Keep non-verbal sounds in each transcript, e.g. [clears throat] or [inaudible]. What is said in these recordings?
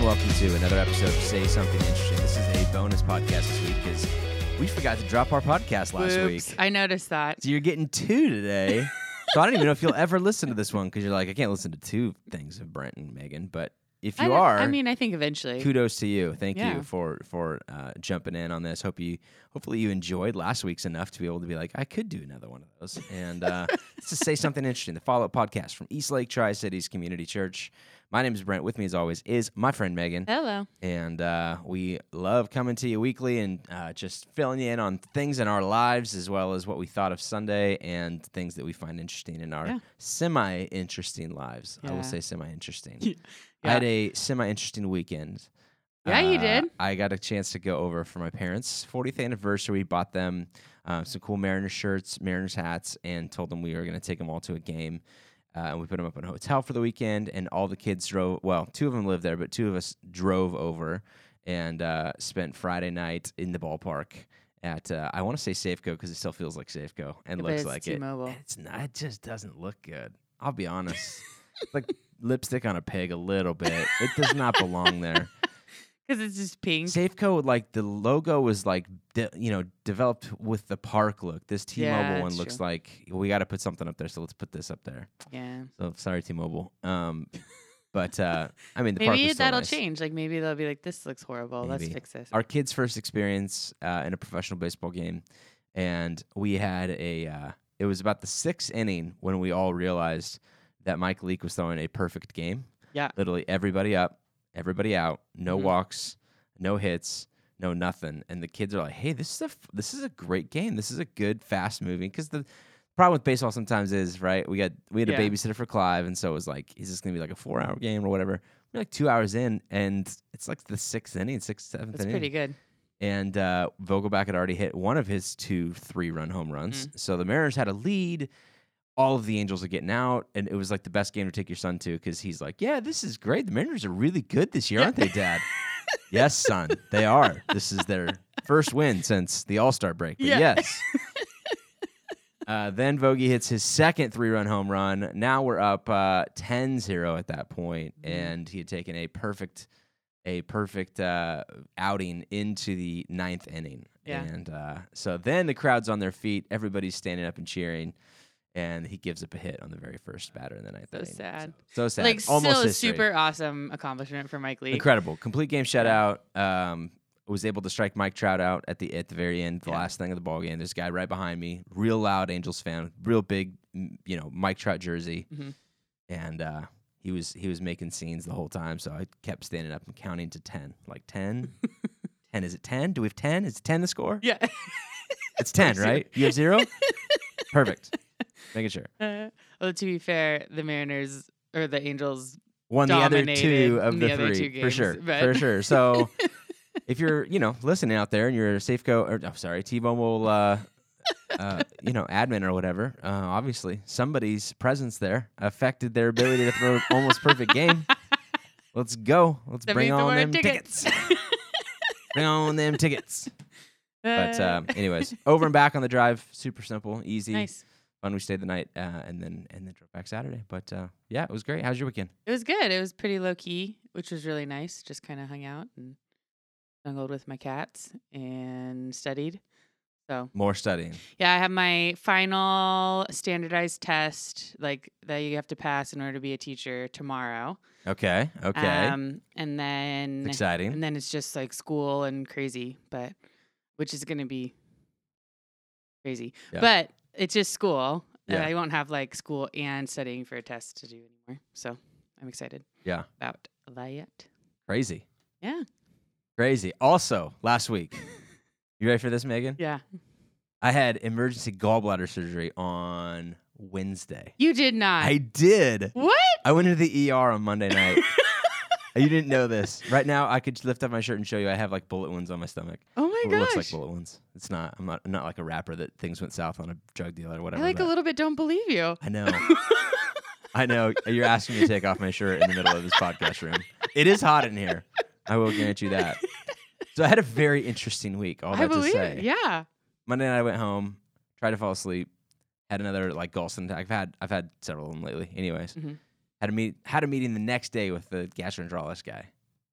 welcome to another episode of Say Something Interesting. This is a bonus podcast this week because we forgot to drop our podcast last Whoops. week. I noticed that. So you're getting two today. [laughs] so I don't even know if you'll ever listen to this one because you're like, I can't listen to two things of Brent and Megan. But if you don't- are, I mean, I think eventually. kudos to you. Thank Yeah. you for for uh, jumping in on this. Hope you hopefully you enjoyed last week's enough to be able to be like, I could do another one of those. And uh, [laughs] let's just say something interesting. The follow up podcast from East Lake Tri Cities Community Church. My name is Brent. With me, as always, is my friend Megan. Hello. And uh, we love coming to you weekly and uh, just filling you in on things in our lives as well as what we thought of Sunday and things that we find interesting in our Yeah. semi interesting lives. I will say semi interesting. Yeah. [laughs] I had a semi interesting weekend. Yeah, you Uh, did. I got a chance to go over for my parents' 40th anniversary. Bought them uh, some cool Mariners shirts, Mariners hats, and told them we were going to take them all to a game. Uh, and we put them up in a hotel for the weekend, and all the kids drove. Well, two of them lived there, but two of us drove over and uh, spent Friday night in the ballpark at uh, I want to say Safeco because it still feels like Safeco and looks like it. T-Mobile. And It's not. It just doesn't look good. I'll be honest. [laughs] Like lipstick on a pig a little bit. It does not belong there. Because it's just pink. Safeco, like the logo was like, de- you know, developed with the park look. This T-Mobile Yeah, one looks true. like we got to put something up there, so let's put this up there. Yeah. So sorry, T-Mobile. Um, [laughs] but uh, I mean, the park Maybe that'll nice. change. Like maybe they'll be like, this looks horrible. Let's fix this. Our kids' first experience uh, in a professional baseball game, and we had a. Uh, it was about the sixth inning when we all realized that Mike Leake was throwing a perfect game. Yeah. literally everybody up, everybody out, no Mhm. walks, no hits, no nothing, and the kids are like, "Hey, this is a f- this is a great game. This is a good, fast moving." Because the problem with baseball sometimes is right. We got we had a babysitter for Clive, and so it was like, "Is this gonna be like a four hour game or whatever?" We're like two hours in, and it's like the sixth inning, sixth, seventh That's inning pretty good. and uh, Vogelbach had already hit one of his two three run home runs. So the Mariners had a lead. All of the Angels are getting out, and it was like the best game to take your son to because he's like, "Yeah, this is great. The Mariners are really good this year, aren't they, Dad?" [laughs] yes, son, they are. This is their first win since the All Star break. But Yeah. yes. [laughs] Uh, then Vogie hits his second three run home run. Now we're up uh, 10 0 at that point, Mhm. and he had taken a perfect a perfect uh, outing into the ninth inning. Yeah. And uh, so then the crowd's on their feet, everybody's standing up and cheering, and he gives up a hit on the very first batter in the ninth So inning. sad. So, so sad. Like Almost still a history. super awesome accomplishment for Mike Leake. Incredible. Complete game shutout. Um, was able to strike Mike Trout out at the at the very end, the Yeah. last thing of the ball game. This guy right behind me, real loud Angels fan, real big, you know, Mike Trout jersey, Mhm. and uh, he was he was making scenes the whole time. So I kept standing up and counting to ten, like 10. [laughs] 10. Is it ten? Do we have ten? Is it ten the score? Yeah. It's ten, [laughs] right? You have zero. [laughs] Perfect. Making sure. [laughs] Uh, well, to be fair, the Mariners or the Angels. Won the other two of the, the three two for sure, but- for sure. So [laughs] if you're, you know, listening out there and you're a Safeco or oh, sorry, T-Mobile, uh, uh, you know, admin or whatever, uh, obviously somebody's presence there affected their ability to throw an almost perfect game. [laughs] Let's go. Let's Send bring on them tickets. bring on them tickets. But uh, anyways, over and back on the drive, super simple, easy, nice. Fun. We stayed the night uh, and then and then drove back Saturday. But uh, yeah, it was great. How's your weekend? It was good. It was pretty low key, which was really nice. Just kind of hung out and snuggled with my cats and studied. So More studying. yeah, I have my final standardized test, like that you have to pass in order to be a teacher tomorrow. Okay. Okay. Um, and then It's exciting. and then it's just like school and crazy, but which is gonna be crazy. Yeah. But it's just school. and Yeah. I won't have like school and studying for a test to do anymore. So I'm excited Yeah. about that. Crazy. Yeah. Crazy. Also, last week, you ready for this, Megan? Yeah. I had emergency gallbladder surgery on Wednesday. You did not. I did. what? I went to the ER on Monday night. [laughs] you didn't know this. Right now, I could lift up my shirt and show you I have like bullet wounds on my stomach. oh my Well, it looks like bullet wounds. It's not. I'm not. I'm not like a rapper that things went south on a drug dealer or I whatever. like a little bit don't believe you. I know. [laughs] I know. You're asking me to take off my shirt in the middle of this podcast room. It is hot in here. I will grant you that. So I had a very interesting week. All I that to say. it. Yeah. Monday night I went home, tried to fall asleep, had another like gallstone attack. I've had I've had several of them lately. Anyways, Mhm. Had a meet had a meeting the next day with the gastroenterologist guy.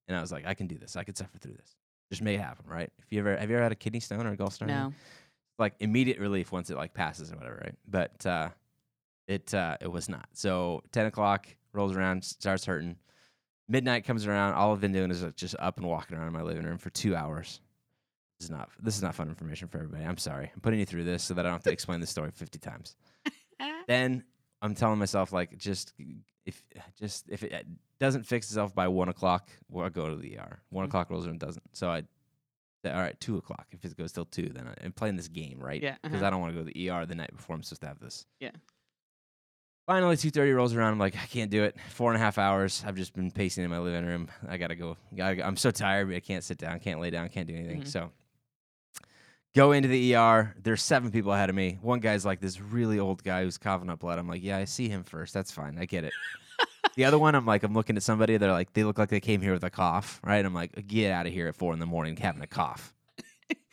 and I was like, I can do this. I can suffer through this. Just it happen, right? If you ever have you ever had a kidney stone or a gallstone? No. like immediate relief once it like passes or whatever, right? But uh, it uh, it was not. So ten o'clock rolls around, starts hurting. Midnight comes around. All I've been doing is like, just up and walking around in my living room for two hours. This is not this is not fun information for everybody. I'm sorry. I'm putting you through this so that I don't have to explain the story 50 times. [laughs] Then I'm telling myself like just if just if it doesn't fix itself by one o'clock, well, I'll go to the ER. One Mhm. o'clock rolls around, doesn't. So I all right, two o'clock. If it goes till two, then I, I'm playing this game, right? Yeah, Because uh-huh. I don't want to go to the ER the night before I'm supposed to have this. Yeah. Finally, two thirty rolls around. I'm like, I can't do it. Four and a half hours. I've just been pacing in my living room. I gotta go. Gotta, I'm so tired. I can't sit down. Can't lay down. Can't do anything. Mhm. So go into the ER. There's seven people ahead of me. One guy's like this really old guy who's coughing up blood. I'm like, yeah, I see him first. That's fine. I get it. [laughs] the other one, I'm like, I'm looking at somebody. They're like, they look like they came here with a cough, right? I'm like, get out of here at four in the morning having a cough.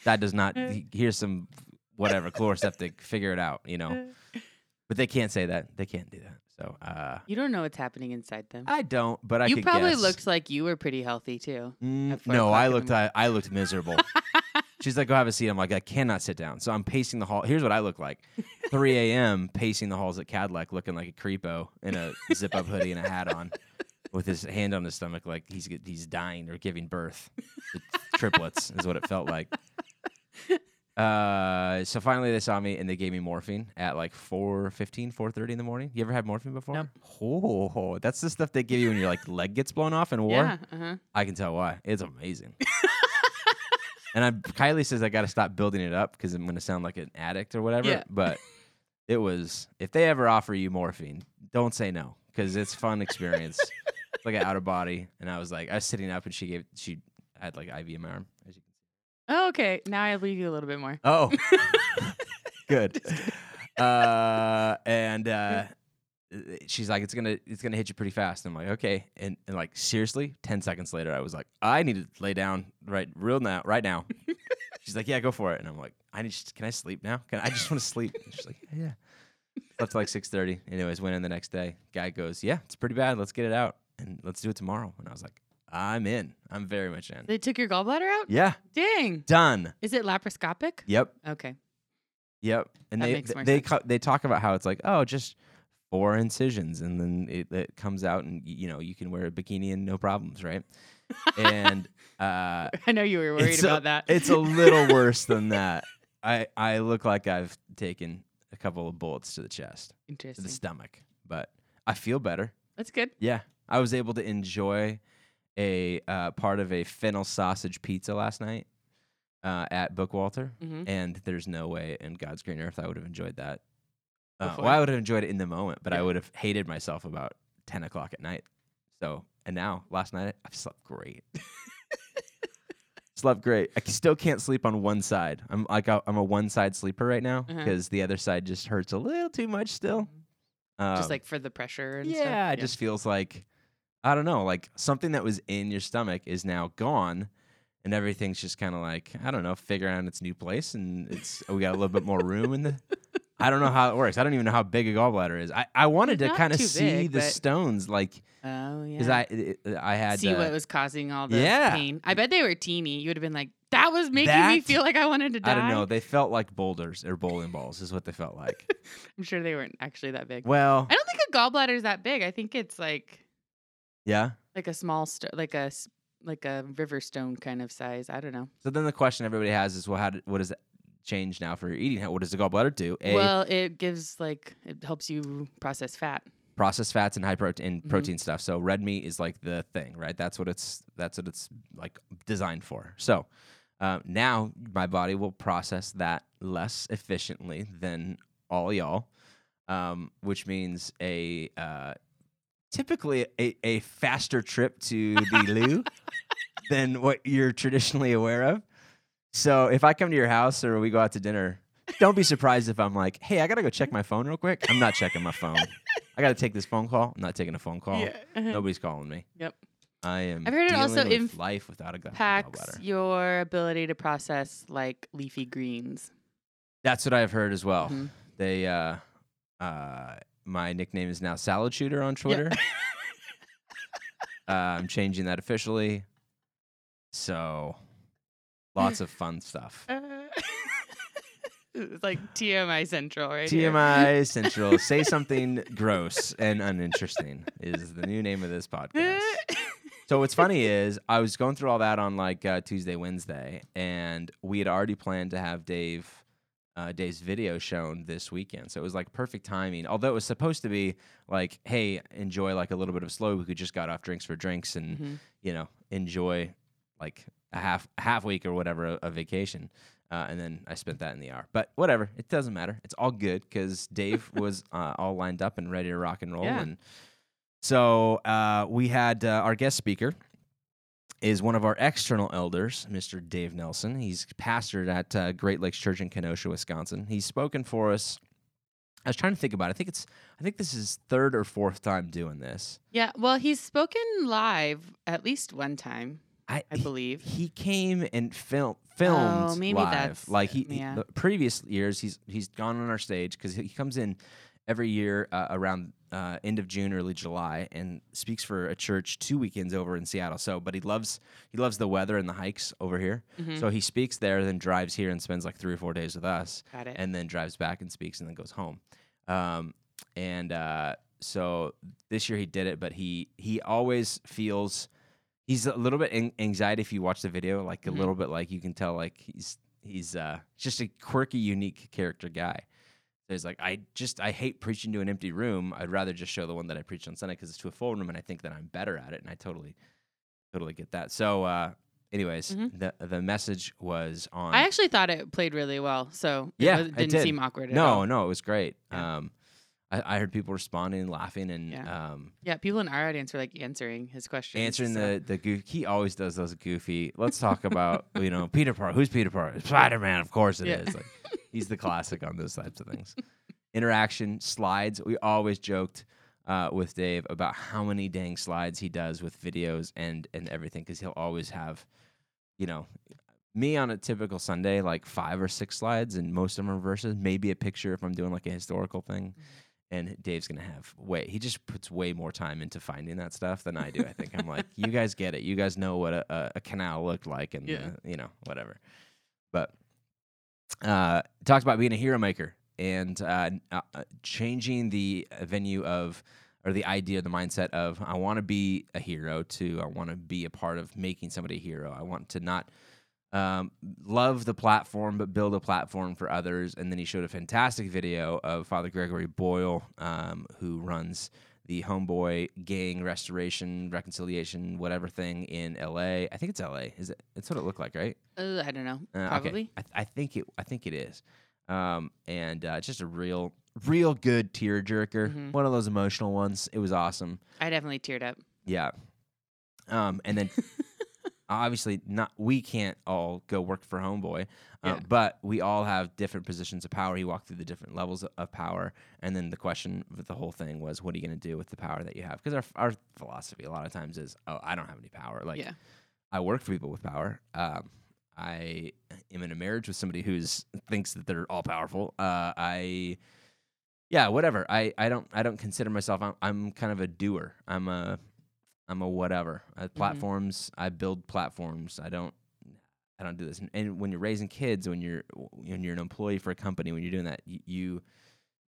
That does not. [laughs] Here's some whatever Chloraseptic. Figure it out. You know. But they can't say that. They can't do that. So uh, You don't know what's happening inside them. I don't. But I you probably guess. looked like you were pretty healthy too. Mm, no, I looked. I, I looked miserable. [laughs] She's like, "Go have a seat." I'm like, "I cannot sit down." So I'm pacing the hall. Here's what I look like: 3 [laughs] a.m. pacing the halls at Kadlec, looking like a creepo in a zip-up hoodie and a hat on, with his hand on his stomach, like he's he's dying or giving birth. triplets is what it felt like. [laughs] Uh, so finally they saw me and they gave me morphine at like 4.15, 4.30 in the morning. You ever had morphine before? Nope. Oh, that's the stuff they give you when your like leg gets blown off in war. Yeah. Uh-huh. I can tell why. It's amazing. [laughs] and I, Kylie says I got to stop building it up because I'm going to sound like an addict or whatever. Yeah. But it was, if they ever offer you morphine, don't say no because it's a fun experience. it's like an out of body. And I was like, I was sitting up and she gave, she had like IV in my arm. as you can Oh, okay. Now I believe you a little bit more. Oh, [laughs] good. Uh, and uh, she's like, "It's gonna, it's gonna hit you pretty fast." And I'm like, "Okay." And, and like, seriously, ten seconds later, I was like, "I need to lay down right, real now, right now." [laughs] she's like, "Yeah, go for it." And I'm like, "I need, can I sleep now? Can I just want to sleep?" And she's like, "Yeah." Till like six thirty. Anyways, went in the next day. Guy goes, "Yeah, it's pretty bad. Let's get it out and let's do it tomorrow." And I was like, "I'm in. I'm very much in." They took your gallbladder out? Yeah, Dang. done. Is it laparoscopic? Yep. Okay. Yep. And That they they co- they talk about how it's like, oh, just four incisions, and then it, it comes out, and you know you can wear a bikini and no problems, right? and [laughs] uh, I know you were worried it's a- about that. it's a little worse than [laughs] that. I I look like I've taken a couple of bullets to the chest, to the stomach, but I feel better. That's good. Yeah, I was able to enjoy a uh, part of a fennel sausage pizza last night uh, at Bookwalter hmm and there's no way in God's green earth I would have enjoyed that. Uh, well, I would have enjoyed it in the moment, but I would have hated myself about ten o'clock at night. So, and now last night I've slept great. slept great. I still can't sleep on one side. I'm like a, I'm a one side sleeper right now Uh-huh. because the other side just hurts a little too much still. Um, Just like for the pressure and stuff. yeah, it just feels like I don't know, like something that was in your stomach is now gone, and everything's just kind of like I don't know, figuring out its new place, and it's we got a little bit more room in the. I don't know how it works. I don't even know how big a gallbladder is. I, I wanted It's to not kind of too see big, the but- stones, like Oh yeah. because I it, I had see uh, what was causing all the yeah. pain. I bet they were teeny. You would have been like, that was making me That- feel like I wanted to die. I don't know. They felt like boulders or bowling balls, is what they felt like. [laughs] I'm sure they weren't actually that big. well, I don't think a gallbladder is that big. I think it's like yeah. like a small sto- like a s- like a river stone kind of size. I don't know. So then the question everybody has is, well, how did, what does it change now for your eating? What does the gallbladder do? A, Well, it gives like it helps you process fat. processed fats and high protein Mhm. protein stuff. So red meat is like the thing, right? That's what it's that's what it's like designed for. So um, now my body will process that less efficiently than all y'all, um, which means a uh, typically a, a faster trip to the loo [laughs] than what you're traditionally aware of. So if I come to your house or we go out to dinner, don't be surprised if I'm like, "Hey, I gotta go check my phone real quick." I'm not checking my phone. I gotta take this phone call. I'm not taking a phone call. uh-huh. Nobody's calling me. Yep. I am. I've heard it also with imp- life without a gu- Impacts gallbladder. your ability to process like leafy greens. That's what I've heard as well. Mhm. They, uh, uh, my nickname is now Salad Shooter on Twitter. [laughs] uh, I'm changing that officially. So lots of fun stuff. Uh, [laughs] it's like TMI Central, right? here. TMI [laughs] Central. Say something gross and uninteresting is the new name of this podcast. [laughs] So what's funny is I was going through all that on like uh, Tuesday, Wednesday, and we had already planned to have Dave, uh, Dave's video shown this weekend. So it was like perfect timing. Although it was supposed to be like, hey, enjoy like a little bit of slow. We could just got off drinks for drinks and Mhm. you know enjoy like a half half week or whatever a, a vacation. Uh, and then I spent that in the hour. But whatever, it doesn't matter. It's all good because Dave [laughs] was uh, all lined up and ready to rock and roll. Yeah. And so uh, we had uh, our guest speaker is one of our external elders, Mr. Dave Nelson. He's pastored at uh, Great Lakes Church in Kenosha, Wisconsin. He's spoken for us. I was trying to think about it. I think it's I think this is third or fourth time doing this. Yeah, well, he's spoken live at least one time, I, I believe. he came and film filmed Oh, maybe live. that's- like he, he- yeah. the previous years he's he's gone on our stage because he comes in every year uh, around uh, end of June, early July, and speaks for a church two weekends over in Seattle. So, but he loves he loves the weather and the hikes over here. Mhm. So he speaks there, then drives here and spends like three or four days with us Got it. and then drives back and speaks and then goes home. Um, and uh, so this year he did it, but he he always feels he's a little bit an- anxiety if you watch the video, like a little bit like you can tell like he's he's uh, just a quirky, unique character guy. So he's like, I just I hate preaching to an empty room. I'd rather just show the one that I preached on Sunday because it's to a full room, and I think that I'm better at it, and I totally totally get that. So. uh Anyways, Mhm. the the message was on. I actually thought it played really well, so Yeah, it it didn't did. seem awkward at no, all. no, it was great. Yeah. Um, I, I heard people responding, and laughing, and Yeah. um, Yeah, people in our audience were like answering his questions. answering so- the the goof. He always does those goofy. Let's talk about you know [laughs] Peter Parker. Who's Peter Parker? Spider Man, of course it is. Yeah. Like, [laughs] he's the classic on those types of things. Interaction slides. We always joked uh, with Dave about how many dang slides he does with videos and and everything because he'll always have, you know. Me on a typical Sunday, like five or six slides, and most of them are verses. Maybe a picture if I'm doing like a historical thing and Dave's gonna have way. He just puts way more time into finding that stuff than I do. I think I'm like, you guys get it. You guys know what a, a, a canal looked like, and Yeah. uh, you know whatever. But uh, talked about being a hero maker and uh, uh, uh, changing the venue of or the idea, the mindset of I want to be a hero to I want to be a part of making somebody a hero. I want to not um, love the platform, but build a platform for others. And then he showed a fantastic video of Father Gregory Boyle, um, who runs the Homeboy Gang Restoration, Reconciliation, whatever thing in L.A. I think it's L.A. Is it? That's what it looked like, right? Uh, I don't know. Uh, okay. I, th- I think it. I think it is. Um, and uh, just a real, real good tear jerker. Mhm. One of those emotional ones. It was awesome. I definitely teared up. Yeah. Um, and then [laughs] obviously not we can't all go work for homeboy uh, Yeah. but we all have different positions of power. He walked through the different levels of power and then the question with the whole thing was what are you going to do with the power that you have? Because our, our philosophy a lot of times is oh i don't have any power. Like yeah. i work for people with power. Um, i am in a marriage with somebody who's thinks that they're all powerful. Uh, i yeah whatever. I i don't i don't consider myself i'm, I'm kind of a doer. I'm a i'm a whatever. Uh, platforms i build platforms. I don't i don't do this. And, and when you're raising kids when you're when you're an employee for a company when you're doing that you, you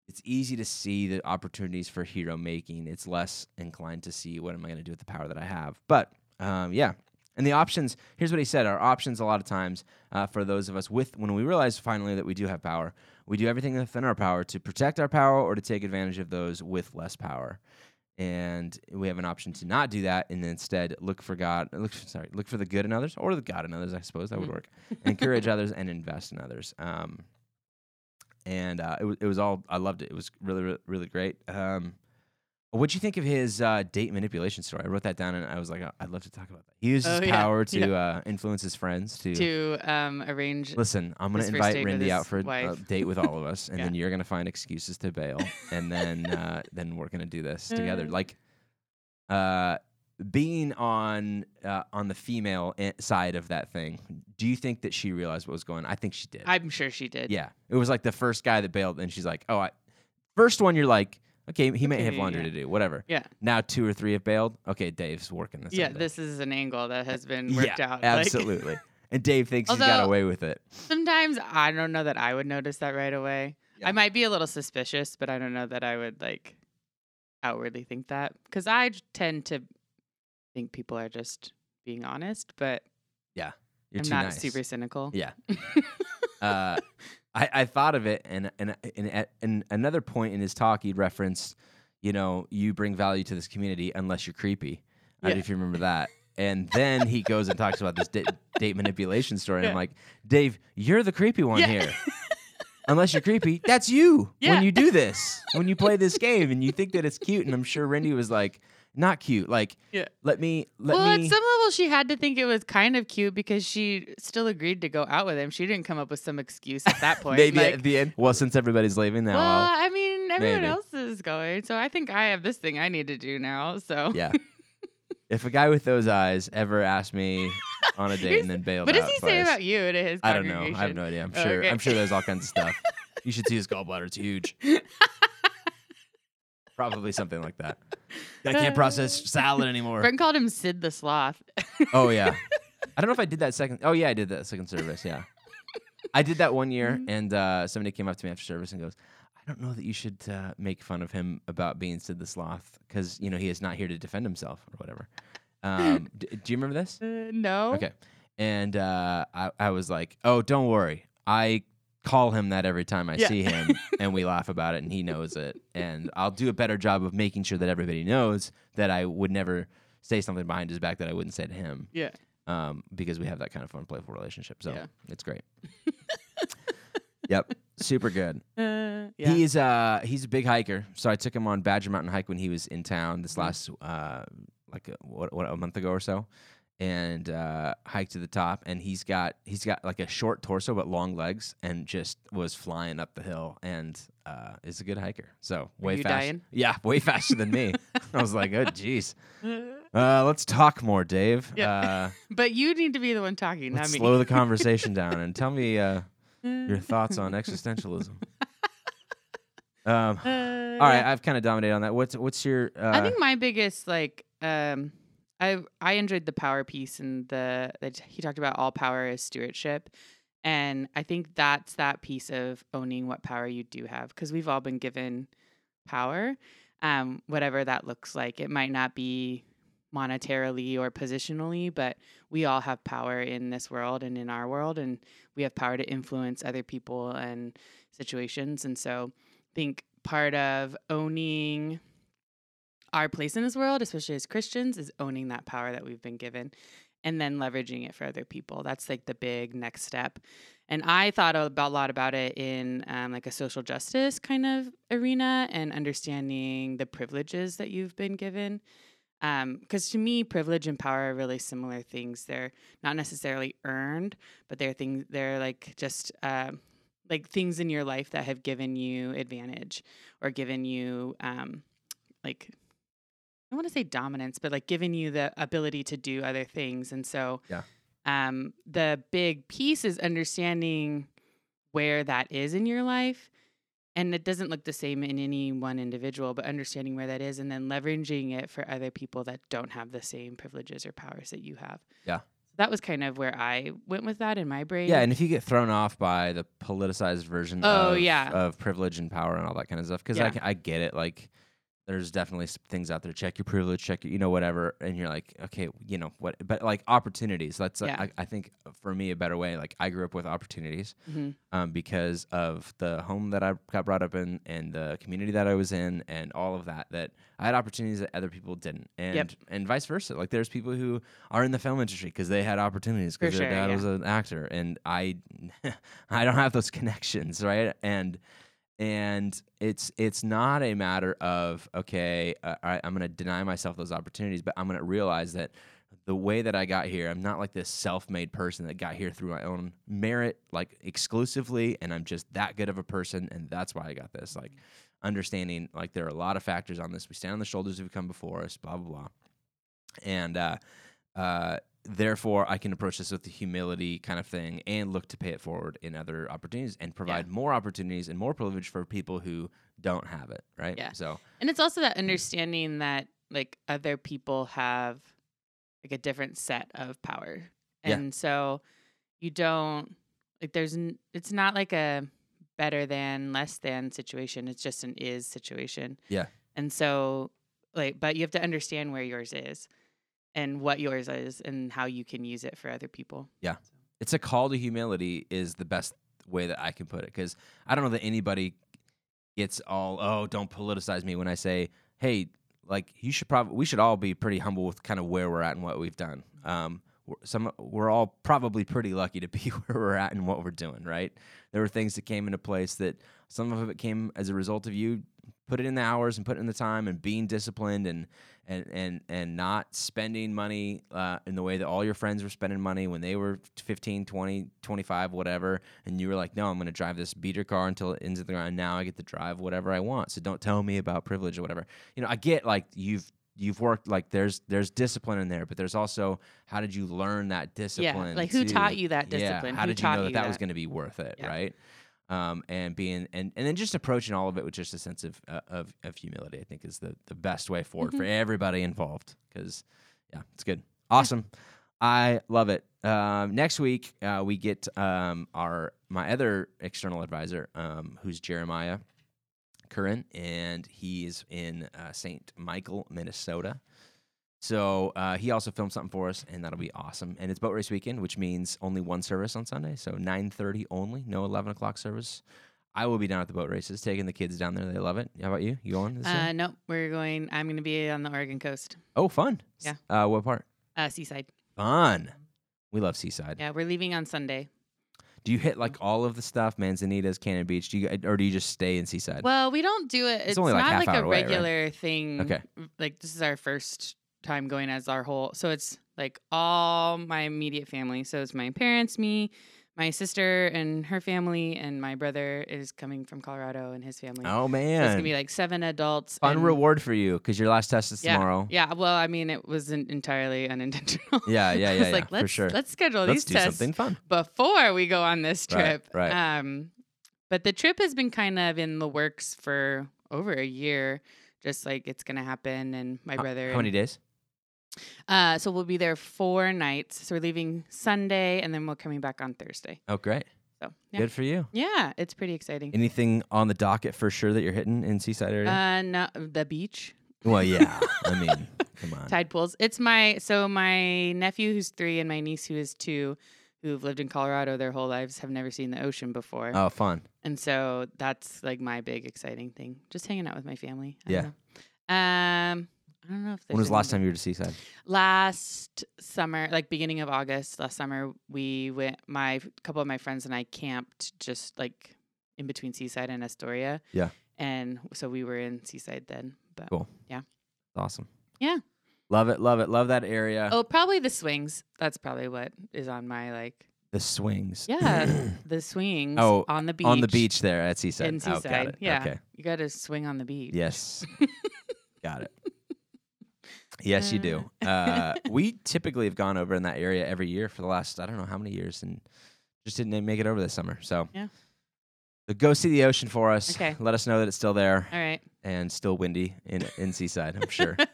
it's easy to see the opportunities for hero making. It's less inclined to see what am i going to do with the power that i have? But um, yeah. And the options here's what he said our options a lot of times uh, for those of us with when we realize finally that we do have power we do everything within our power to protect our power or to take advantage of those with less power and we have an option to not do that and instead look for god look sorry look for the good in others or the god in others i suppose that would work. [laughs] Encourage others and invest in others. Um, and uh, it, was, it was all i loved it. It was really really, really great. Um, what'd you think of his uh, date manipulation story i wrote that down and i was like oh, i'd love to talk about that he used his Oh, yeah. power to Yeah. uh, influence his friends to To um, arrange. Listen, I'm gonna invite Rindy out his for a uh, date with all of us, [laughs] and Yeah. then you're gonna find excuses to bail, and then uh, [laughs] then we're gonna do this together. Uh. Like, uh, being on uh, on the female side of that thing, do you think that she realized what was going? on? I think she did. I'm sure she did. yeah, it was like the first guy that bailed, and she's like, "Oh, I." First one, you're like, Okay, he may have laundry yeah. to do, whatever. Yeah. Now two or three have bailed. Okay, Dave's working this. Yeah, this is an angle that has been [laughs] worked yeah, out. like- absolutely. [laughs] and Dave thinks he's got away with it. sometimes I don't know that I would notice that right away. Yeah. I might be a little suspicious, but I don't know that I would like outwardly think that because I tend to think people are just being honest, but You're I'm not nice. super cynical. Yeah. [laughs] uh, I, I thought of it, and and and at and another point in his talk, he referenced, you know, you bring value to this community unless you're creepy. I don't know if you remember that. And then he goes and talks about this da- date manipulation story. And I'm like, Dave, you're the creepy one Yeah. here. [laughs] Unless you're creepy, that's you Yeah. when you do this, when you play this game and you think that it's cute. And I'm sure Randy was like, not cute. Like, Yeah. let me, let well, me. at some level, she had to think it was kind of cute because she still agreed to go out with him. She didn't come up with some excuse at that [laughs] point. Maybe like, at the end. Well, since everybody's leaving now, well, I'll- I mean, everyone maybe. else is going, so I think I have this thing I need to do now. So, Yeah. [laughs] if a guy with those eyes ever asked me [laughs] on a date and then bailed what does he say about you to his I don't know. I have no idea. I'm Oh, sure. okay. I'm sure there's all kinds of stuff. You should see his gallbladder. It's huge. Probably something like that. [laughs] I can't process salad anymore. Brent called him Sid the Sloth. Oh yeah. [laughs] I don't know if I did that second. Oh yeah, I did that second service. Yeah. I did that one year, Mhm. and uh, somebody came up to me after service and goes, "I don't know that you should uh, make fun of him about being Sid the Sloth because you know he is not here to defend himself or whatever." Um, [laughs] d- do you remember this? Uh, no. Okay. And uh, I, I was like, oh, don't worry. I call him that every time I Yeah. see him, [laughs] and we laugh about it, and he knows it. And I'll do a better job of making sure that everybody knows that I would never say something behind his back that I wouldn't say to him, Yeah. um, because we have that kind of fun, playful relationship. So Yeah. it's great. [laughs] yep, super good. Uh, yeah. He's uh he's a big hiker, so I took him on Badger Mountain hike when he was in town Mm-hmm. this last uh like a, what what a month ago or so, and uh, hiked to the top. And he's got he's got like a short torso but long legs, and just was flying up the hill, and uh, is a good hiker. So way you fast, yeah, way faster than me. [laughs] I was like, oh jeez. [laughs] Uh, let's talk more, Dave. Yeah. [laughs] but you need to be the one talking, Uh, let's not me. slow the conversation down and tell me uh, your thoughts on existentialism. Um, Uh, all right. I've kind of dominated on that. What's what's your? Uh, I think my biggest like um I I enjoyed the power piece and the he talked about all power is stewardship. And I think that's that piece of owning what power you do have because we've all been given power, um, whatever that looks like. It might not be monetarily or positionally, but we all have power in this world and in our world, and we have power to influence other people and situations. And so I think part of owning our place in this world, especially as Christians, is owning that power that we've been given and then leveraging it for other people. That's like the big next step. And I thought about a lot about it in um, like a social justice kind of arena and understanding the privileges that you've been given. Because to me, privilege and power are really similar things. They're not necessarily earned, but they're things. They're like just um like things in your life that have given you advantage or given you um, like I want to say dominance, but like giving you the ability to do other things. And so, Yeah. um, the big piece is understanding where that is in your life. And it doesn't look the same in any one individual, but understanding where that is and then leveraging it for other people that don't have the same privileges or powers that you have. Yeah. That was kind of where I went with that in my brain. yeah, and if you get thrown off by the politicized version Oh, of, yeah. of privilege and power and all that kind of stuff, because I, Yeah. ca- I get it. Like, there's definitely things out there. Check your privilege, check your, you know, whatever. And you're like, okay, you know what? But like opportunities. That's uh, Yeah. I, I think for me a better way. Like I grew up with opportunities. hmm um, because of the home that I got brought up in and the community that I was in and all of that. That I had opportunities that other people didn't, and Yep. and vice versa. Like there's people who are in the film industry because they had opportunities because their sure, dad yeah. was an actor, and I [laughs] I don't have those [laughs] connections, right? And and it's it's not a matter of okay, uh, I, I'm going to deny myself those opportunities, but I'm going to realize that the way that I got here, I'm not like this self-made person that got here through my own merit, like exclusively, and I'm just that good of a person, and that's why I got this. Like understanding, like there are a lot of factors on this. We stand on the shoulders who've come before us, blah blah blah, and uh, uh, therefore I can approach this with the humility kind of thing and look to pay it forward in other opportunities and provide more opportunities and more privilege for people who don't have it, right? Yeah. So And it's also that mm. understanding that like other people have like a different set of power. Yeah. And so you don't like there's n- it's not like a better than less than situation. It's just an is situation. Yeah. And so like but you have to understand where yours is and what yours is and how you can use it for other people. Yeah. It's a call to humility is the best way that I can put it because I don't know that anybody gets all oh don't politicize me when I say hey like you should probably we should all be pretty humble with kind of where we're at and what we've done. Um, some we're all probably pretty lucky to be [laughs] where we're at and what we're doing. Right? There were things that came into place that some of it came as a result of you put it in the hours and put it in the time and being disciplined and and and and not spending money uh, in the way that all your friends were spending money when they were 15 20 25 whatever. And you were like no i'm going to drive this beater car until it ends at the ground. Now i get to drive whatever i want. So don't tell me about privilege or whatever. You know i get like you've you've worked like there's there's discipline in there but there's also how did you learn that discipline yeah, like who taught you that discipline? yeah how Who did you know that you that was going to be worth it Yeah. right um, and being and, and then just approaching all of it with just a sense of uh, of, of humility, I think is the, the best way forward for Mm-hmm. everybody involved. Because yeah, it's good, awesome. I love it. Um, next week uh, we get um, our my other external advisor, um, who's Jeremiah Curran, and he's in uh, Saint Michael, Minnesota. So uh, he also filmed something for us, and that'll be awesome. And it's boat race weekend, which means only one service on Sunday, so nine thirty only, no eleven o'clock service. I will be down at the boat races, taking the kids down there. They love it. How about you? You going this Uh year? no, we're going I'm going to be on the Oregon coast. Oh, fun. yeah. Uh, what part? Uh Seaside. Fun. We love Seaside. Yeah, we're leaving on Sunday. Do you hit like all of the stuff, Manzanitas, Cannon Beach? Do you, or do you just stay in Seaside? Well, we don't do it. It's, only, like, not like a away, right? regular thing. Okay. Like this is our first time going as our whole. So it's like all my immediate family. So it's my parents, me, my sister and her family, and my brother is coming from Colorado and his family. oh So man, it's gonna be like seven adults. fun and- reward for you because your last test is Yeah, tomorrow. Yeah. Well, I mean, it wasn't entirely unintentional. Yeah, yeah, [laughs] I yeah, was yeah, like, for let's sure. let's schedule Let's these do tests something fun. before we go on this trip. right. Um, but the trip has been kind of in the works for over a year. Just like it's gonna happen, and my brother. How many days? Uh, so we'll be there four nights. So we're leaving Sunday, and then we're coming back on Thursday. Oh, great. So yeah, Good for you. yeah, it's pretty exciting. Anything on the docket for sure that you're hitting in Seaside area? Uh, no, the beach, well, yeah. [laughs] I mean, come on. tide pools. It's my so my nephew who's three and my niece who is two, who've lived in Colorado their whole lives, have never seen the ocean before. Oh, fun. And so that's like my big exciting thing. Just hanging out with my family. I Yeah. Um I don't know if When was the last time you were to Seaside? last summer, like beginning of August, last summer we went my couple of my friends and I camped just like in between Seaside and Astoria. Yeah. And so we were in Seaside then. But Cool. Yeah. Awesome. Yeah. Love it. Love it. Love that area. oh, probably the swings. That's probably what is on my like The swings. Yeah. [clears throat] the swings Oh, on the beach. On the beach there at Seaside. In Oh, got Seaside. it. Yeah. Okay. You gotta swing on the beach. Yes. [laughs] got it. Yes, you do. Uh. [laughs] Uh, we typically have gone over in that area every year for the last I don't know how many years, and just didn't make it over this summer. So Yeah. So go see the ocean for us. Okay. Let us know that it's still there All right. and still windy in in Seaside. I'm sure. [laughs]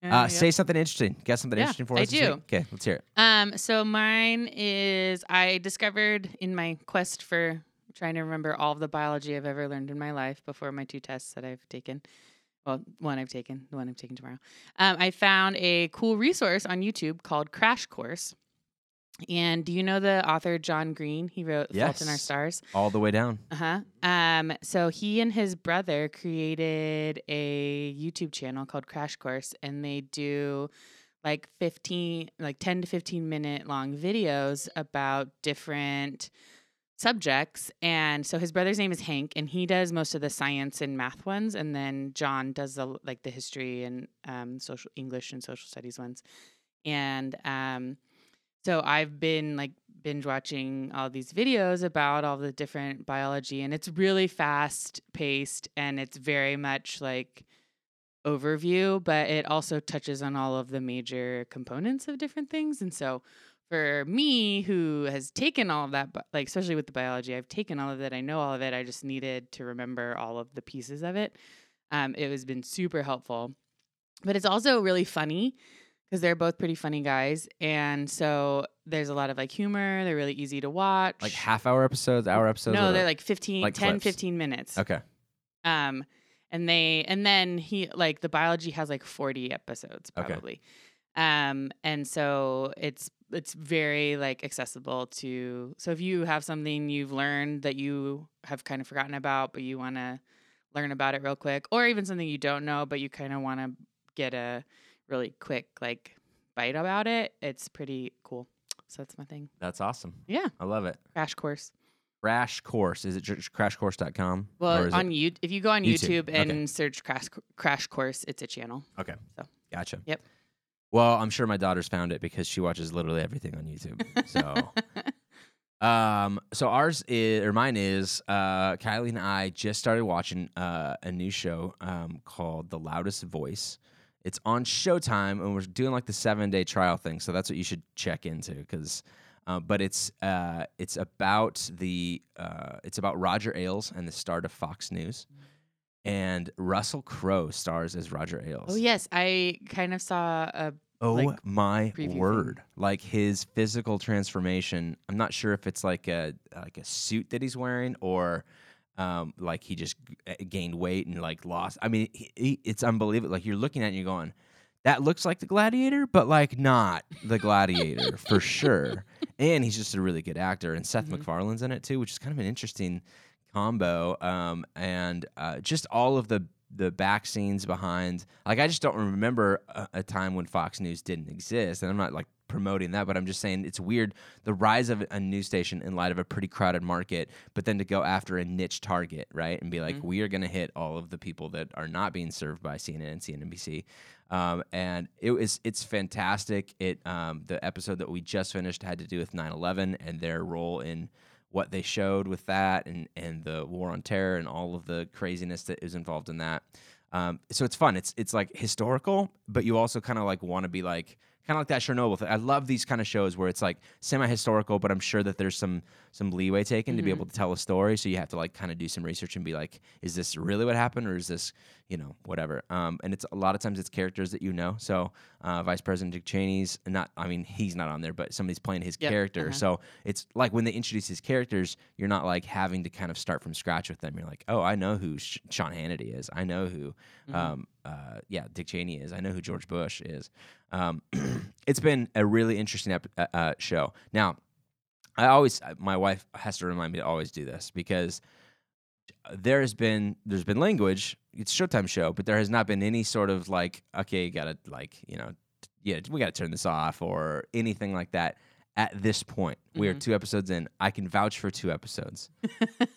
Uh, yeah. Say something interesting. Got something Yeah, interesting for us? this do. Okay, let's hear it. Um, so mine is I discovered in my quest for trying to remember all of the biology I've ever learned in my life before my two tests that I've taken. Well, one I've taken, the one I'm taking tomorrow. Um, I found a cool resource on YouTube called Crash Course. And do you know the author John Green? He wrote Fault in Our Yes. Stars. All the way down. Uh huh. Um, so he and his brother created a YouTube channel called Crash Course, and they do like 15, like 10 to 15 minute long videos about different subjects. And so his brother's name is Hank, and he does most of the science and math ones, and then John does the like the history and um, social English and social studies ones. And um, so I've been like binge watching all these videos about all the different biology, and it's really fast paced and it's very much like overview, but it also touches on all of the major components of different things. And so for me, who has taken all of that, like especially with the biology, I've taken all of it. I know all of it. I just needed to remember all of the pieces of it. Um, it has been super helpful, but it's also really funny because they're both pretty funny guys, and so there's a lot of like humor. They're really easy to watch. Like half hour episodes, hour episodes. no, they're like 15, like 10, clips? 15 minutes. okay. Um, and they and then he like the biology has like 40 episodes probably. Okay. Um, and so it's it's very like accessible to so if you have something you've learned that you have kind of forgotten about but you want to learn about it real quick or even something you don't know but you kind of want to get a really quick like bite about it it's pretty cool so that's my thing That's awesome. yeah I love it. crash course Crash Course. Is it just crashcourse.com? well on you if you go on YouTube, youtube, okay. and search crash crash course it's a channel okay so Gotcha. Yep. Well, I'm sure my daughter's found it because she watches literally everything on YouTube. So, [laughs] um, so ours is or mine is uh, Kylie and I just started watching uh, a new show um, called The Loudest Voice. It's on Showtime, and we're doing like the seven day trial thing. So that's what you should check into because. Uh, but it's uh, it's about the uh, it's about Roger Ailes and the start of Fox News, and Russell Crowe stars as Roger Ailes. Oh yes, I kind of saw a Oh like, my preview thing. word! Like his physical transformation. I'm not sure if it's like a like a suit that he's wearing or um, like he just g- uh, gained weight and like lost. I mean, he, he, it's unbelievable. Like you're looking at it and you're going, that looks like the gladiator, but like not the gladiator for sure. [laughs] And he's just a really good actor. And Seth Mhm. MacFarlane's in it too, which is kind of an interesting combo. Um, and uh, just all of the the back scenes behind. Like I just don't remember a, a time when Fox News didn't exist. And I'm not like promoting that, but I'm just saying it's weird the rise of a news station in light of a pretty crowded market, but then to go after a niche target, right? And be like, Mhm. we are going to hit all of the people that are not being served by CNN and CNBC. Um, and it was it's fantastic. It um, the episode that we just finished had to do with 9/11 and their role in what they showed with that and and the war on terror and all of the craziness that is involved in that. Um, so it's fun. It's it's like historical, but you also kind of like want to be like kind of like that Chernobyl thing. I love these kind of shows where it's like semi-historical, but I'm sure that there's some some leeway taken to be Mhm. able to tell a story. So you have to like kind of do some research and be like, is this really what happened, or is this you know whatever? Um, and it's a lot of times it's characters that you know. So uh, Vice President Dick Cheney's not. I mean, he's not on there, but somebody's playing his Yep, character. uh-huh. So it's like when they introduce his characters, you're not like having to kind of start from scratch with them. You're like, oh, I know who Sh- Sean Hannity is. I know who, Mhm. um, uh, yeah, Dick Cheney is. I know who George Bush is. Um, [clears throat] it's been a really interesting ep- uh, uh, show. Now, I always, uh, my wife has to remind me to always do this because there has been there's been language. It's Showtime show, but there has not been any sort of like, okay, you gotta like, you know, yeah, we gotta turn this off or anything like that. At this point, we are Mhm. two episodes in. I can vouch for two episodes.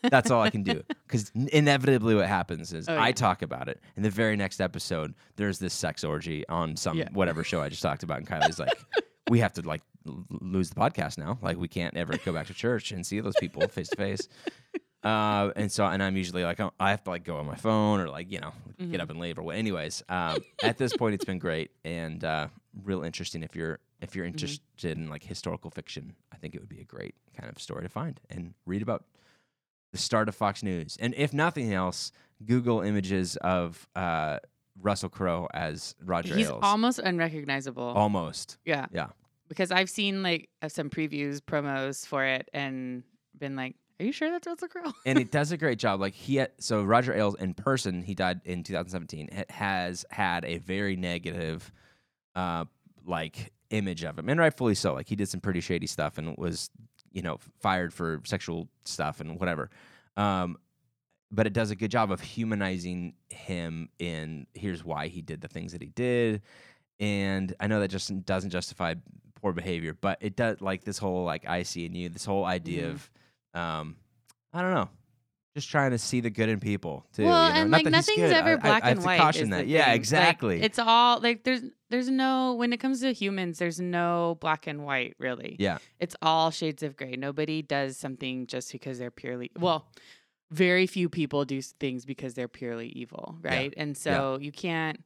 That's all I can do. [laughs] Because inevitably, what happens is Oh, I talk about it. and the very next episode, there's this sex orgy on some Yeah. whatever show I just talked about. And Kylie's like, we have to like l- lose the podcast now. Like, we can't ever go back to church and see those people face to face. [laughs] Uh, and so, and I'm usually like, oh, I have to like go on my phone or like, you know, Mhm. get up and leave or what. Anyways, um, at this point, it's been great and uh, real interesting. If you're if you're interested in like historical fiction, I think it would be a great kind of story to find and read about the start of Fox News. And if nothing else, Google images of uh, Russell Crowe as Roger He's Ailes. almost unrecognizable. Almost. yeah. Yeah. Because I've seen like uh, some previews, promos for it, and been like, "Are you sure that's Russell Crowe?" and it [laughs] does a great job. Like he, had, so Roger Ailes in person, he died in 2017. Has had a very negative, uh, like image of him, and rightfully so. Like he did some pretty shady stuff and was, you know, fired for sexual stuff and whatever. Um, but it does a good job of humanizing him in here's why he did the things that he did. And I know that just doesn't justify poor behavior, but it does like this whole like I see in you, this whole idea Mhm. of um I don't know. Just trying to see the good in people too. well, you know? and Not like nothing's good. ever I- I- black I have and white. Caution that. Yeah, thing. Like, exactly. it's all like there's there's no when it comes to humans, there's no black and white really. yeah. It's all shades of gray. Nobody does something just because they're purely well. Very few people do things because they're purely evil, right? And so you can't.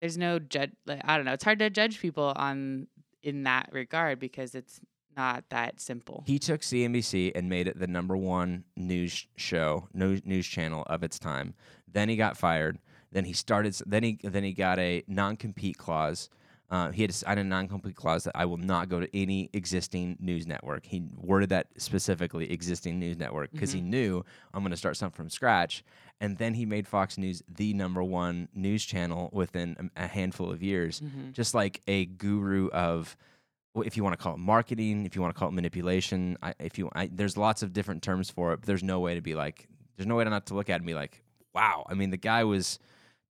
There's no judge. Like, I don't know. It's hard to judge people on in that regard because it's not that simple. He took CNBC and made it the number one news show, news news channel of its time. Then he got fired. Then he started. Then he then he got a non compete clause. Uh, he had to sign a non compete clause that I will not go to any existing news network. He worded that specifically, existing news network, because he knew I'm going to start something from scratch. And then he made Fox News the number one news channel within a handful of years, Mhm. just like a guru of if you want to call it marketing, if you want to call it manipulation, I, if you, I, there's lots of different terms for it. But there's no way to be like, there's no way to not to look at it and be like, wow. I mean, the guy was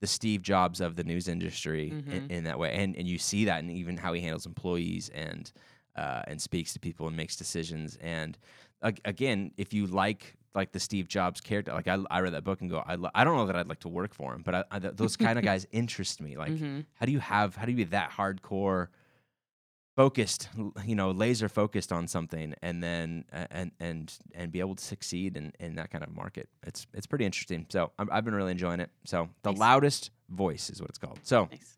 the Steve Jobs of the news industry in, Mhm. in that way, and and you see that in even how he handles employees and uh, and speaks to people and makes decisions. And ag- again, if you like like the Steve Jobs character, like I, I read that book and go, I, lo- I don't know that I'd like to work for him, but I, I, th- those kind of [laughs] guys interest me. Like, Mhm. how do you have how do you be that hardcore focused you know laser focused on something and then and and and be able to succeed in, in that kind of market it's it's pretty interesting so I'm, i've been really enjoying it so the Nice. loudest voice is what it's called so Nice.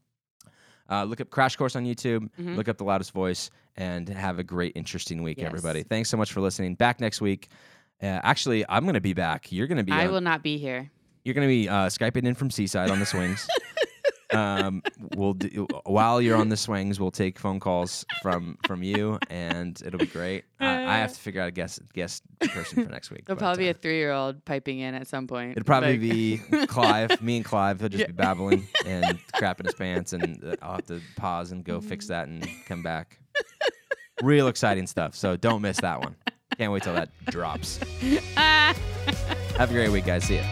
uh, look up crash course on youtube Mhm. look up the loudest voice and have a great interesting week Yes. everybody thanks so much for listening back next week uh, actually i'm gonna be back you're gonna be I will not be here. you're gonna be uh, skyping in from seaside on the swings [laughs] um, we'll do, while you're on the swings, we'll take phone calls from from you, and it'll be great. I, I have to figure out a guest guest person for next week. There'll but, probably be uh, a three-year-old piping in at some point. It'll probably like- be [laughs] Clive, me and Clive. He'll just Yeah. be babbling [laughs] and crapping his pants, and uh, I'll have to pause and go fix that and come back. Real exciting stuff. So don't miss that one. Can't wait till that drops. [laughs] Have a great week, guys. See ya.